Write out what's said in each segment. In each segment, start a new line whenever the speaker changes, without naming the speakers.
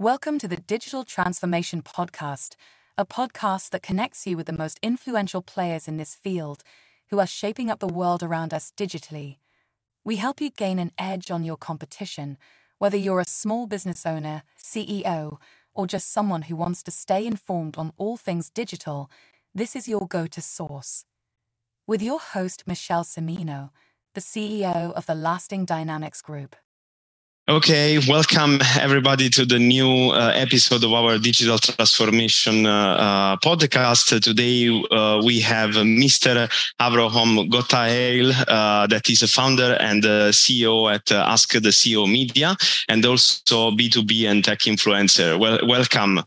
Welcome to the Digital Transformation Podcast, a podcast that connects you with the most influential players in this field who are shaping up the world around us digitally. We help you gain an edge on your competition, whether you're a small business owner, CEO, or just someone who wants to stay informed on all things digital. This is your go to source. With your host, Michelle Cimino, the CEO of the Lasting Dynamics Group.
Okay, welcome everybody to the new uh, episode of our digital transformation uh, uh, podcast. Today uh, we have Mr. Avrohom Gottheil, uh, that is a founder and CEO at uh, Ask the CEO Media, and also B2B and tech influencer. Well, welcome.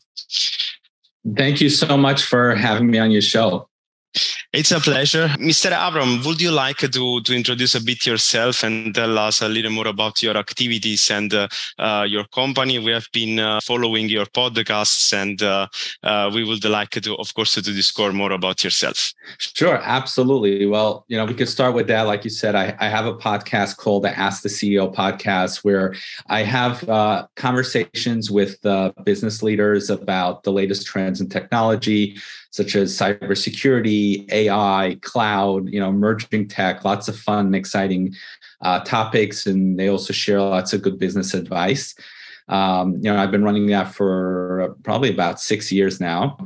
Thank you so much for having me on your show.
It's a pleasure. Mr. Abram, would you like to, to introduce a bit yourself and tell us a little more about your activities and uh, uh, your company? We have been uh, following your podcasts and uh, uh, we would like to, of course, to discover more about yourself.
Sure, absolutely. Well, you know, we could start with that. Like you said, I, I have a podcast called the Ask the CEO podcast where I have uh, conversations with business leaders about the latest trends in technology, such as cybersecurity, AI, cloud, you know, emerging tech, lots of fun exciting uh, topics. And they also share lots of good business advice. Um, you know, I've been running that for probably about six years now.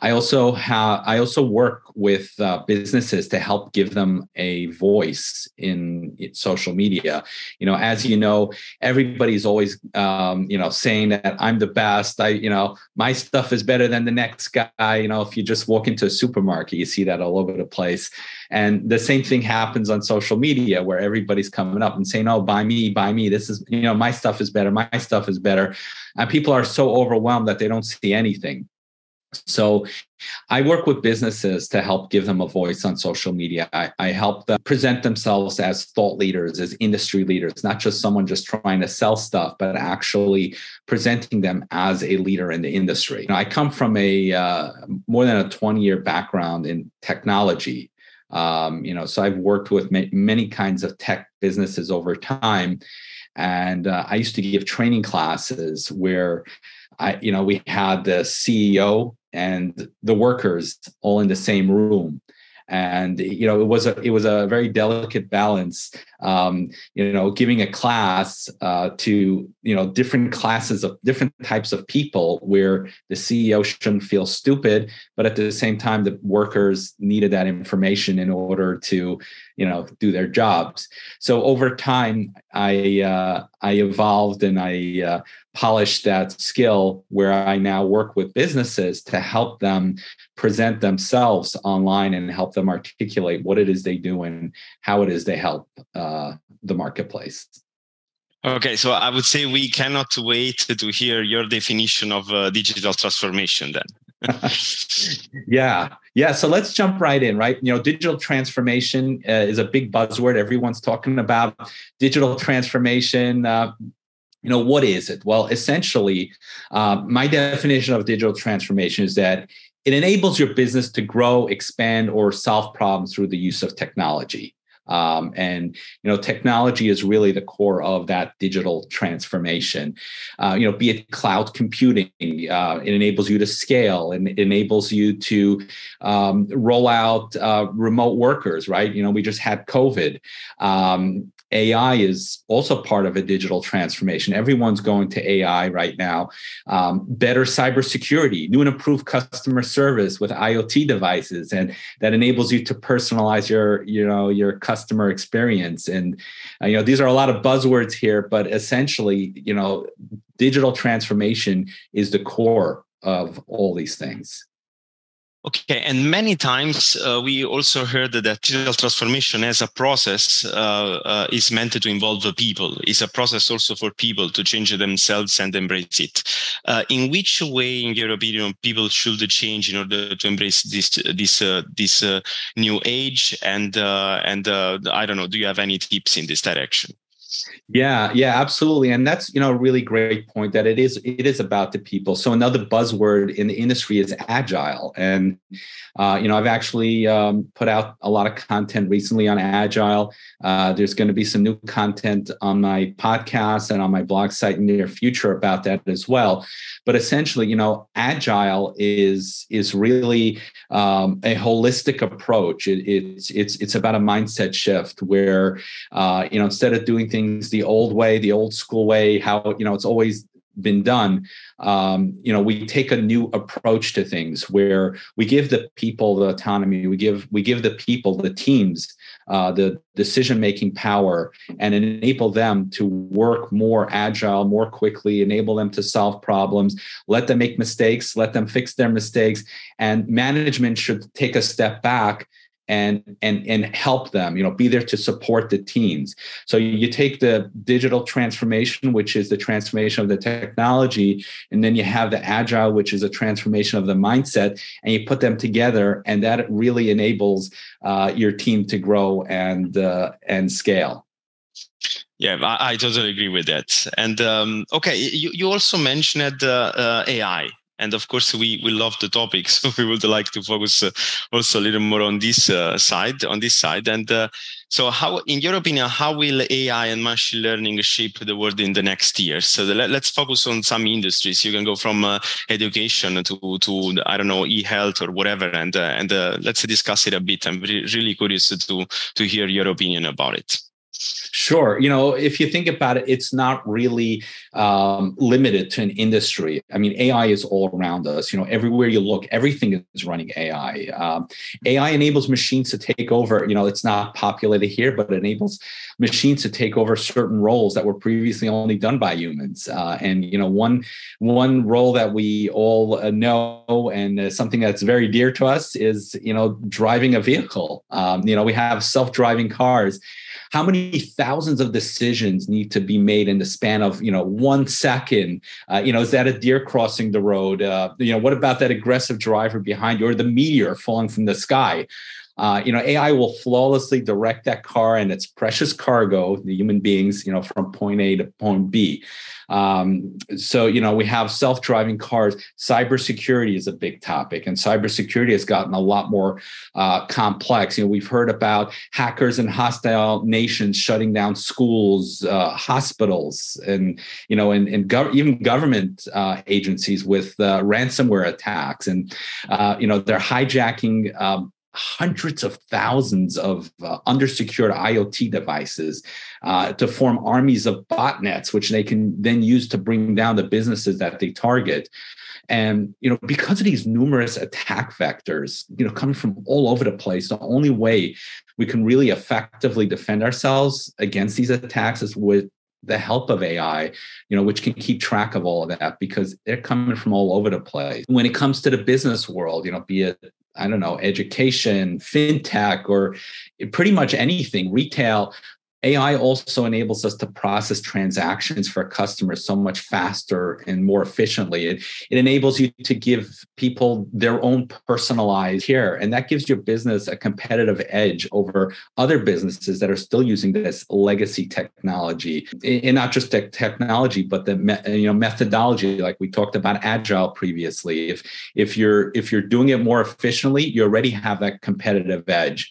I also have I also work with uh, businesses to help give them a voice in, social media. You know, as you know, everybody's always um, you know saying that I'm the best. I you know my stuff is better than the next guy. You know, if you just walk into a supermarket, you see that all over the place. And the same thing happens on social media where everybody's coming up and saying, "Oh, buy me, buy me. This is you know my stuff is better. My stuff is better." And people are so overwhelmed that they don't see anything. So I work with businesses to help give them a voice on social media. I, I, help them present themselves as thought leaders, as industry leaders, not just someone just trying to sell stuff, but actually presenting them as a leader in the industry. I come from a uh, more than a 20 year background in technology. Um, you know, so I've worked with ma- many kinds of tech businesses over time, and uh, I used to give training classes where I, you know, we had the CEO and the workers all in the same room and you know it was a it was a very delicate balance um, you know giving a class uh, to you know different classes of different types of people where the ceo shouldn't feel stupid but at the same time the workers needed that information in order to you know do their jobs so over time i uh, i evolved and i uh, polished that skill where i now work with businesses to help them present themselves online and help them articulate what it is they do and how it is they help uh, the marketplace
Okay, so I would say we cannot wait to hear your definition of uh, digital transformation then.
yeah. Yeah so let's jump right in right? You know digital transformation uh, is a big buzzword everyone's talking about. Digital transformation uh, you know what is it? Well essentially uh, my definition of digital transformation is that it enables your business to grow expand or solve problems through the use of technology um, and you know, technology is really the core of that digital transformation. Uh, you know, be it cloud computing, uh, it enables you to scale and it enables you to um, roll out uh, remote workers. Right? You know, we just had COVID. Um, AI is also part of a digital transformation. Everyone's going to AI right now. Um, better cybersecurity, new and improved customer service with IoT devices, and that enables you to personalize your, you know, your customer experience. And uh, you know, these are a lot of buzzwords here, but essentially, you know, digital transformation is the core of all these things.
Okay, and many times uh, we also heard that digital transformation as a process uh, uh, is meant to involve the people. It's a process also for people to change themselves and embrace it. Uh, in which way, in your opinion, people should change in order to embrace this this uh, this uh, new age? And and I don't know. Do you have any tips in this direction?
Yeah, yeah, absolutely. And that's, you know, a really great point that it is it is about the people. So another buzzword in the industry is agile. And uh, you know, I've actually um, put out a lot of content recently on agile. Uh, there's going to be some new content on my podcast and on my blog site in the near future about that as well. But essentially, you know, agile is is really um, a holistic approach. It, it's it's it's about a mindset shift where uh, you know instead of doing things the old way, the old school way, how you know it's always been done. Um, you know we take a new approach to things where we give the people the autonomy we give we give the people the teams uh, the decision making power and enable them to work more agile more quickly enable them to solve problems let them make mistakes let them fix their mistakes. And management should take a step back and and and help them you know be there to support the teams so you take the digital transformation which is the transformation of the technology and then you have the agile which is a transformation of the mindset and you put them together and that really enables uh, your team to grow and uh, and scale.
Yeah, I, I, totally agree with that. And um, okay, you, you also mentioned uh, uh AI and of course we we love the topic so we would like to focus uh, also a little more on this uh, side on this side. And uh, so how in your opinion how will ai and machine learning shape the world in the next years? So let, us focus on some industries. You can go from uh, education to to i don't know e-health or whatever and uh, and uh, let's discuss it a bit. I'm re- really curious to to hear your opinion about it
Sure. You know, if you think about it, it's not really um, limited to an industry. I mean, AI is all around us. You know, everywhere you look, everything is running AI. Um, AI enables machines to take over. You know, it's not populated here, but it enables machines to take over certain roles that were previously only done by humans. Uh, and you know, one one role that we all uh, know and uh, something that's very dear to us is you know driving a vehicle. Um, you know, we have self driving cars how many thousands of decisions need to be made in the span of you know one second. Uh, you know is that a deer crossing the road? Uh, you know what about that aggressive driver behind you or the meteor falling from the sky uh, you know, AI will flawlessly direct that car and its precious cargo, the human beings, you know, from point A to point B. Um, so, you know, we have self-driving cars. Cybersecurity is a big topic, and cybersecurity has gotten a lot more uh, complex. You know, we've heard about hackers and hostile nations shutting down schools, uh, hospitals, and you know, and, and gov- even government uh, agencies with uh, ransomware attacks, and uh, you know, they're hijacking. Hundreds of thousands of uh, undersecured IoT devices uh, to form armies of botnets, which they can then use to bring down the businesses that they target. And you know, because of these numerous attack vectors, you know, coming from all over the place, the only way we can really effectively defend ourselves against these attacks is with the help of AI, you know, which can keep track of all of that because they're coming from all over the place. When it comes to the business world, you know, be it I don't know, education, fintech, or pretty much anything, retail, AI also enables us to process transactions for customers so much faster and more efficiently. It, it enables you to give people their own personalized care, and that gives your business a competitive edge over other businesses that are still using this legacy technology. And not just the technology, but the you know methodology, like we talked about agile previously. If if you're if you're doing it more efficiently, you already have that competitive edge.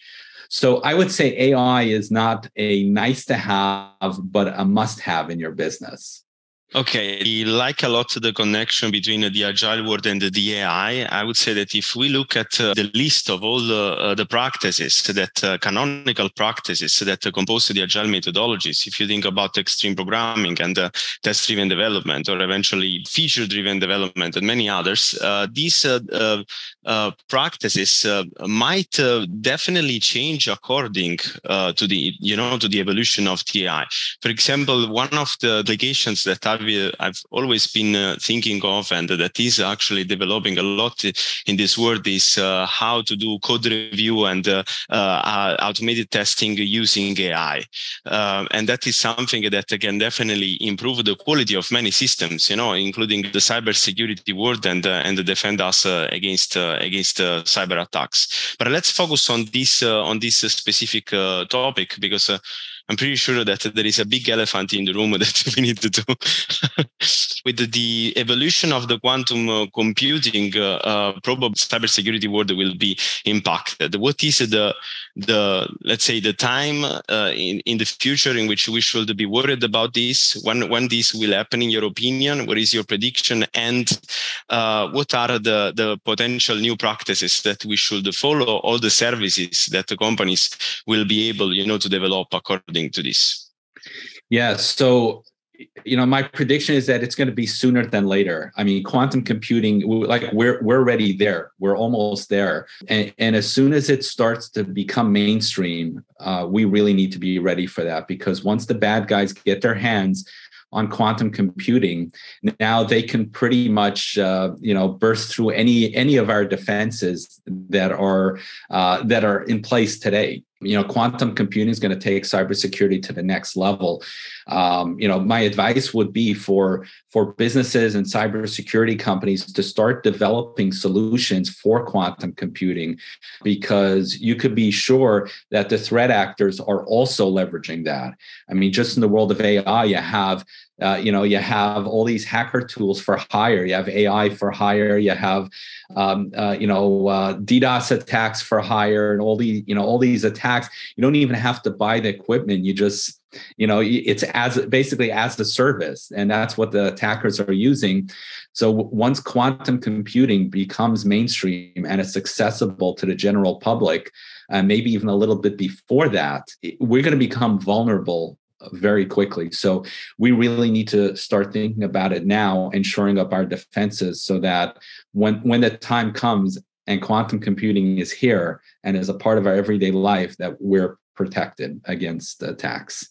So I would say AI is not a nice to have, but a must have in your business.
Okay, I like a lot the connection between the agile world and the AI. I would say that if we look at uh, the list of all the, uh, the practices that uh, canonical practices that compose the agile methodologies, if you think about extreme programming and uh, test driven development, or eventually feature driven development, and many others, uh, these uh, practices might definitely change according to the you know to the evolution of AI. For example, one of the applications that I've I've always been uh, thinking of, and that is actually developing a lot in this world, is uh, how to do code review and uh, uh automated testing using AI, uh, and that is something that can definitely improve the quality of many systems, you know, including the cybersecurity world and and defend us against against cyber attacks. But let's focus on this on this specific topic because I'm pretty sure that there is a big elephant in the room that we need to do. With the evolution of the quantum uh, computing, uh, uh, probably cybersecurity world will be impacted. What is the the let's say the time uh, in in the future in which we should be worried about this? When when this will happen, in your opinion? What is your prediction? And uh, what are the the potential new practices that we should follow? All the services that the companies will be able, you know, to develop according to this.
Yeah. So you know my prediction is that it's going to be sooner than later. I mean quantum computing like we're we're already there. We're almost there. And, and as soon as it starts to become mainstream uh, we really need to be ready for that because once the bad guys get their hands on quantum computing now they can pretty much uh, you know burst through any any of our defenses that are uh, that are in place today you know quantum computing is going to take cybersecurity to the next level. Um, you know my advice would be for for businesses and cybersecurity companies to start developing solutions for quantum computing because you could be sure that the threat actors are also leveraging that. I mean just in the world of ai you have uh, you know you have all these hacker tools for hire. You have ai for hire. You have um, uh, you know uh, ddos attacks for hire and all these you know all these attacks. You don't even have to buy the equipment. You just you know it's as basically as a service and that's what the attackers are using. So once quantum computing becomes mainstream and it's accessible to the general public uh, maybe even a little bit before that we're going to become vulnerable very quickly. So we really need to start thinking about it now and shoring up our defenses so that when when the time comes and quantum computing is here and is a part of our everyday life that we're protected against attacks.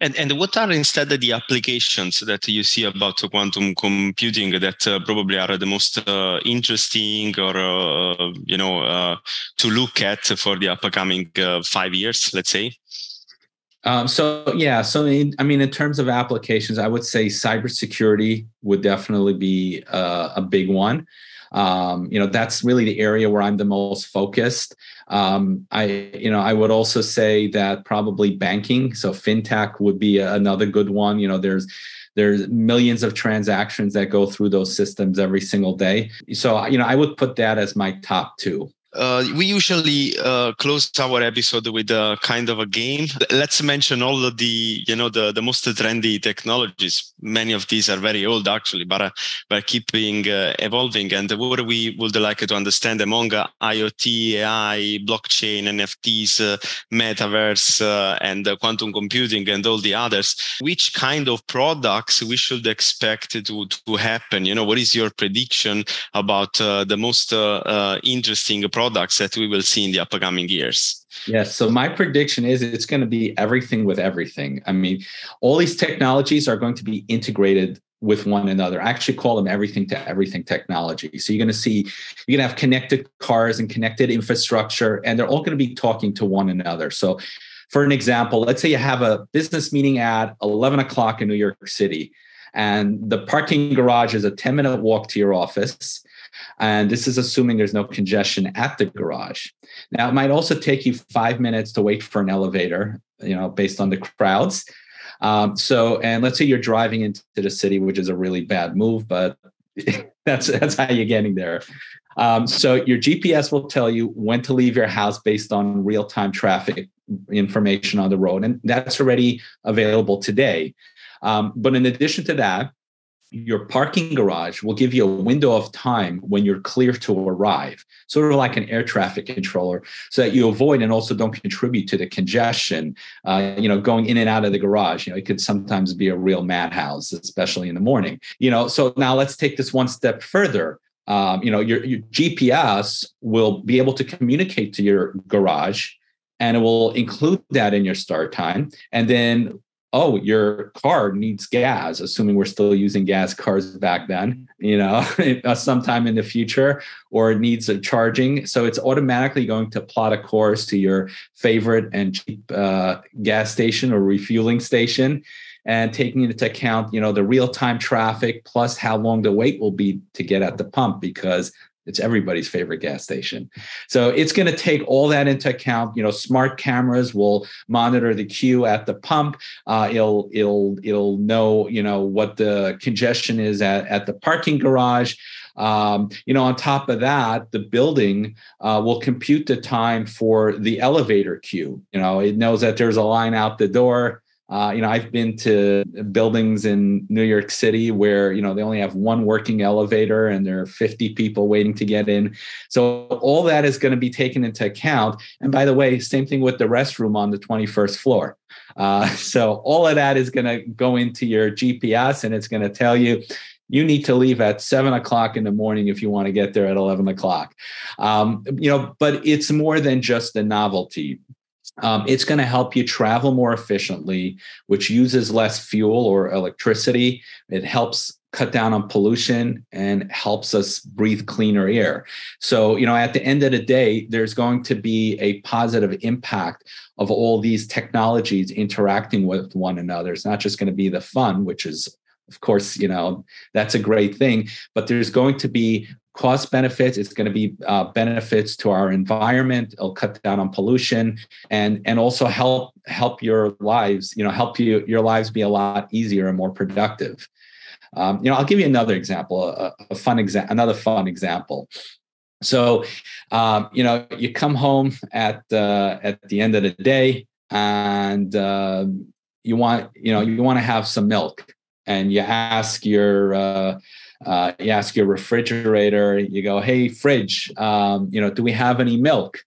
And, and what are instead the applications that you see about quantum computing that uh, probably are the most uh, interesting or uh, you know uh, to look at for the upcoming uh, five years, let's say?
Um, so yeah, so in, I mean, in terms of applications, I would say cybersecurity would definitely be uh, a big one. Um, you know, that's really the area where I'm the most focused. Um, I, you know, I would also say that probably banking, so fintech would be another good one. You know, there's there's millions of transactions that go through those systems every single day. So, you know, I would put that as my top two.
Uh, we usually uh, close our episode with a kind of a game. Let's mention all of the, you know, the, the most trendy technologies. Many of these are very old, actually, but uh, but keeping uh, evolving. And what we would like to understand among uh, IoT, AI, blockchain, NFTs, uh, metaverse, and quantum computing, and all the others, which kind of products we should expect to to happen? You know, what is your prediction about the most interesting products? Products that we will see in the upcoming years?
Yes. So my prediction is it's going to be everything with everything. I mean, all these technologies are going to be integrated with one another. I actually call them everything to everything technology. So you're going to see, you're going to have connected cars and connected infrastructure, and they're all going to be talking to one another. So, for an example, let's say you have a business meeting at 11 o'clock in New York City, and the parking garage is a 10 minute walk to your office. And this is assuming there's no congestion at the garage. Now, it might also take you five minutes to wait for an elevator, you know, based on the crowds. Um, so, and let's say you're driving into the city, which is a really bad move, but that's that's how you're getting there. Um, so your GPS will tell you when to leave your house based on real-time traffic information on the road, and that's already available today. Um, but in addition to that, your parking garage will give you a window of time when you're clear to arrive, sort of like an air traffic controller, so that you avoid and also don't contribute to the congestion. Uh, you know, going in and out of the garage. You know, it could sometimes be a real madhouse, especially in the morning. You know, so now let's take this one step further. Um, you know, your, your GPS will be able to communicate to your garage and it will include that in your start time. And then oh, your car needs gas, assuming we're still using gas cars back then, you know, uh, sometime in the future, or it needs a charging. So it's automatically going to plot a course to your favorite and cheap uh, gas station or refueling station. And taking into account, you know, the real time traffic plus how long the wait will be to get at the pump, because it's everybody's favorite gas station. So it's going to take all that into account. You know, smart cameras will monitor the queue at the pump. Uh, it'll it'll it'll know you know what the congestion is at at the parking garage. Um, you know, on top of that, the building uh, will compute the time for the elevator queue. You know, it knows that there's a line out the door uh, you know, I've been to buildings in New York City where you know they only have one working elevator and there are 50 people waiting to get in. So all that is going to be taken into account. And by the way, same thing with the restroom on the 21st floor. Uh, so all of that is going to go into your GPS and it's going to tell you you need to leave at seven o'clock in the morning if you want to get there at 11 o'clock um, you know but it's more than just a novelty um, it's going to help you travel more efficiently, which uses less fuel or electricity. It helps cut down on pollution and helps us breathe cleaner air. So, you know, at the end of the day, there's going to be a positive impact of all these technologies interacting with one another. It's not just going to be the fun, which is of course, you know, that's a great thing, but there's going to be cost benefits it's going to be uh, benefits to our environment it'll cut down on pollution and and also help help your lives you know help you your lives be a lot easier and more productive. Um, you know i'll give you another example a, a fun example another fun example. So um, you know you come home at uh, at the end of the day and uh, you want you know you want to have some milk and you ask your uh, uh, you ask your refrigerator, you go, hey, fridge, um, you know, do we have any milk?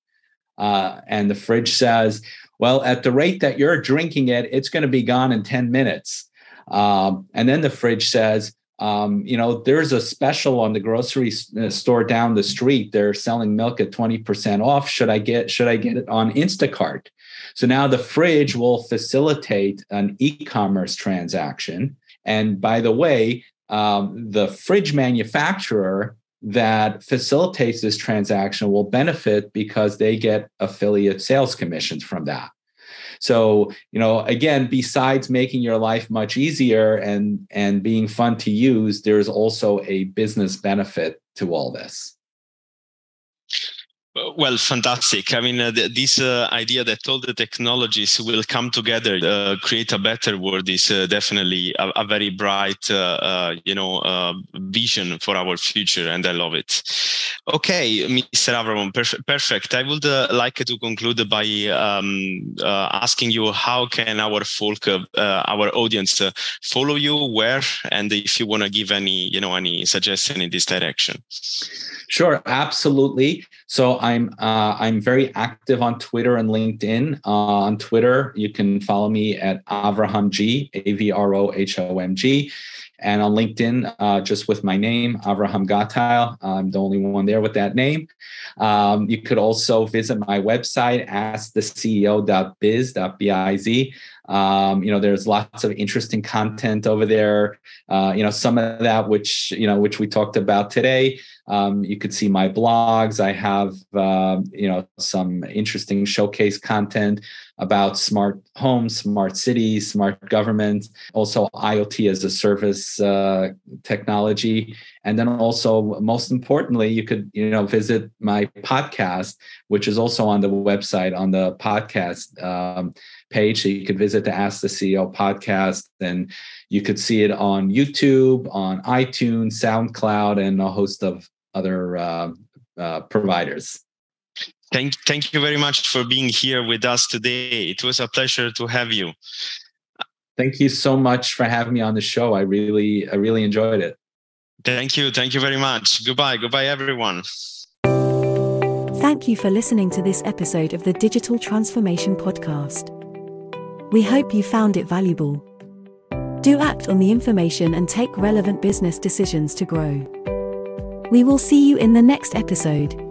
Uh, and the fridge says, well, at the rate that you're drinking it, it's going to be gone in 10 minutes. Um, and then the fridge says, um, you know, there's a special on the grocery uh, store down the street. They're selling milk at 20% off. Should I get, should I get it on Instacart? So now the fridge will facilitate an e-commerce transaction. And by the way, um, the fridge manufacturer that facilitates this transaction will benefit because they get affiliate sales commissions from that. So, you know, again, besides making your life much easier and and being fun to use, there's also a business benefit to all this.
Well, fantastic. I mean, uh, this uh, idea that all the technologies will come together, uh, create a better world, is uh, definitely a, a, very bright, uh, uh, you know, vision for our future, and I love it. Okay, Mr. Avramov, perf- perfect. I would like to conclude by um, asking you how can our folk, our audience, follow you, where, and if you want to give any, you know, any suggestion in this direction.
Sure, absolutely. So I'm uh, I'm very active on Twitter and LinkedIn. Uh, on Twitter, you can follow me at Avrohom G, A V R O H O M G. And on LinkedIn, uh, just with my name, Avrohom Gottheil. I'm the only one there with that name. Um, you could also visit my website, asktheceo.biz.biz. Um, you know, there's lots of interesting content over there. Uh, you know, some of that which you know which we talked about today. Um, you could see my blogs. I have uh, you know some interesting showcase content about smart homes, smart cities, smart government, also IoT as a service uh, technology, and then also most importantly, you could you know visit my podcast, which is also on the website on the podcast. Um, page. So you could visit the Ask the CEO podcast and you could see it on YouTube, on iTunes, SoundCloud, and a host of other uh, uh, providers.
Thank, thank you very much for being here with us today. It was a pleasure to have you.
Thank you so much for having me on the show. I really, I really enjoyed it.
Thank you. Thank you very much. Goodbye. Goodbye, everyone.
Thank you for listening to this episode of the Digital Transformation Podcast. We hope you found it valuable. Do act on the information and take relevant business decisions to grow. We will see you in the next episode.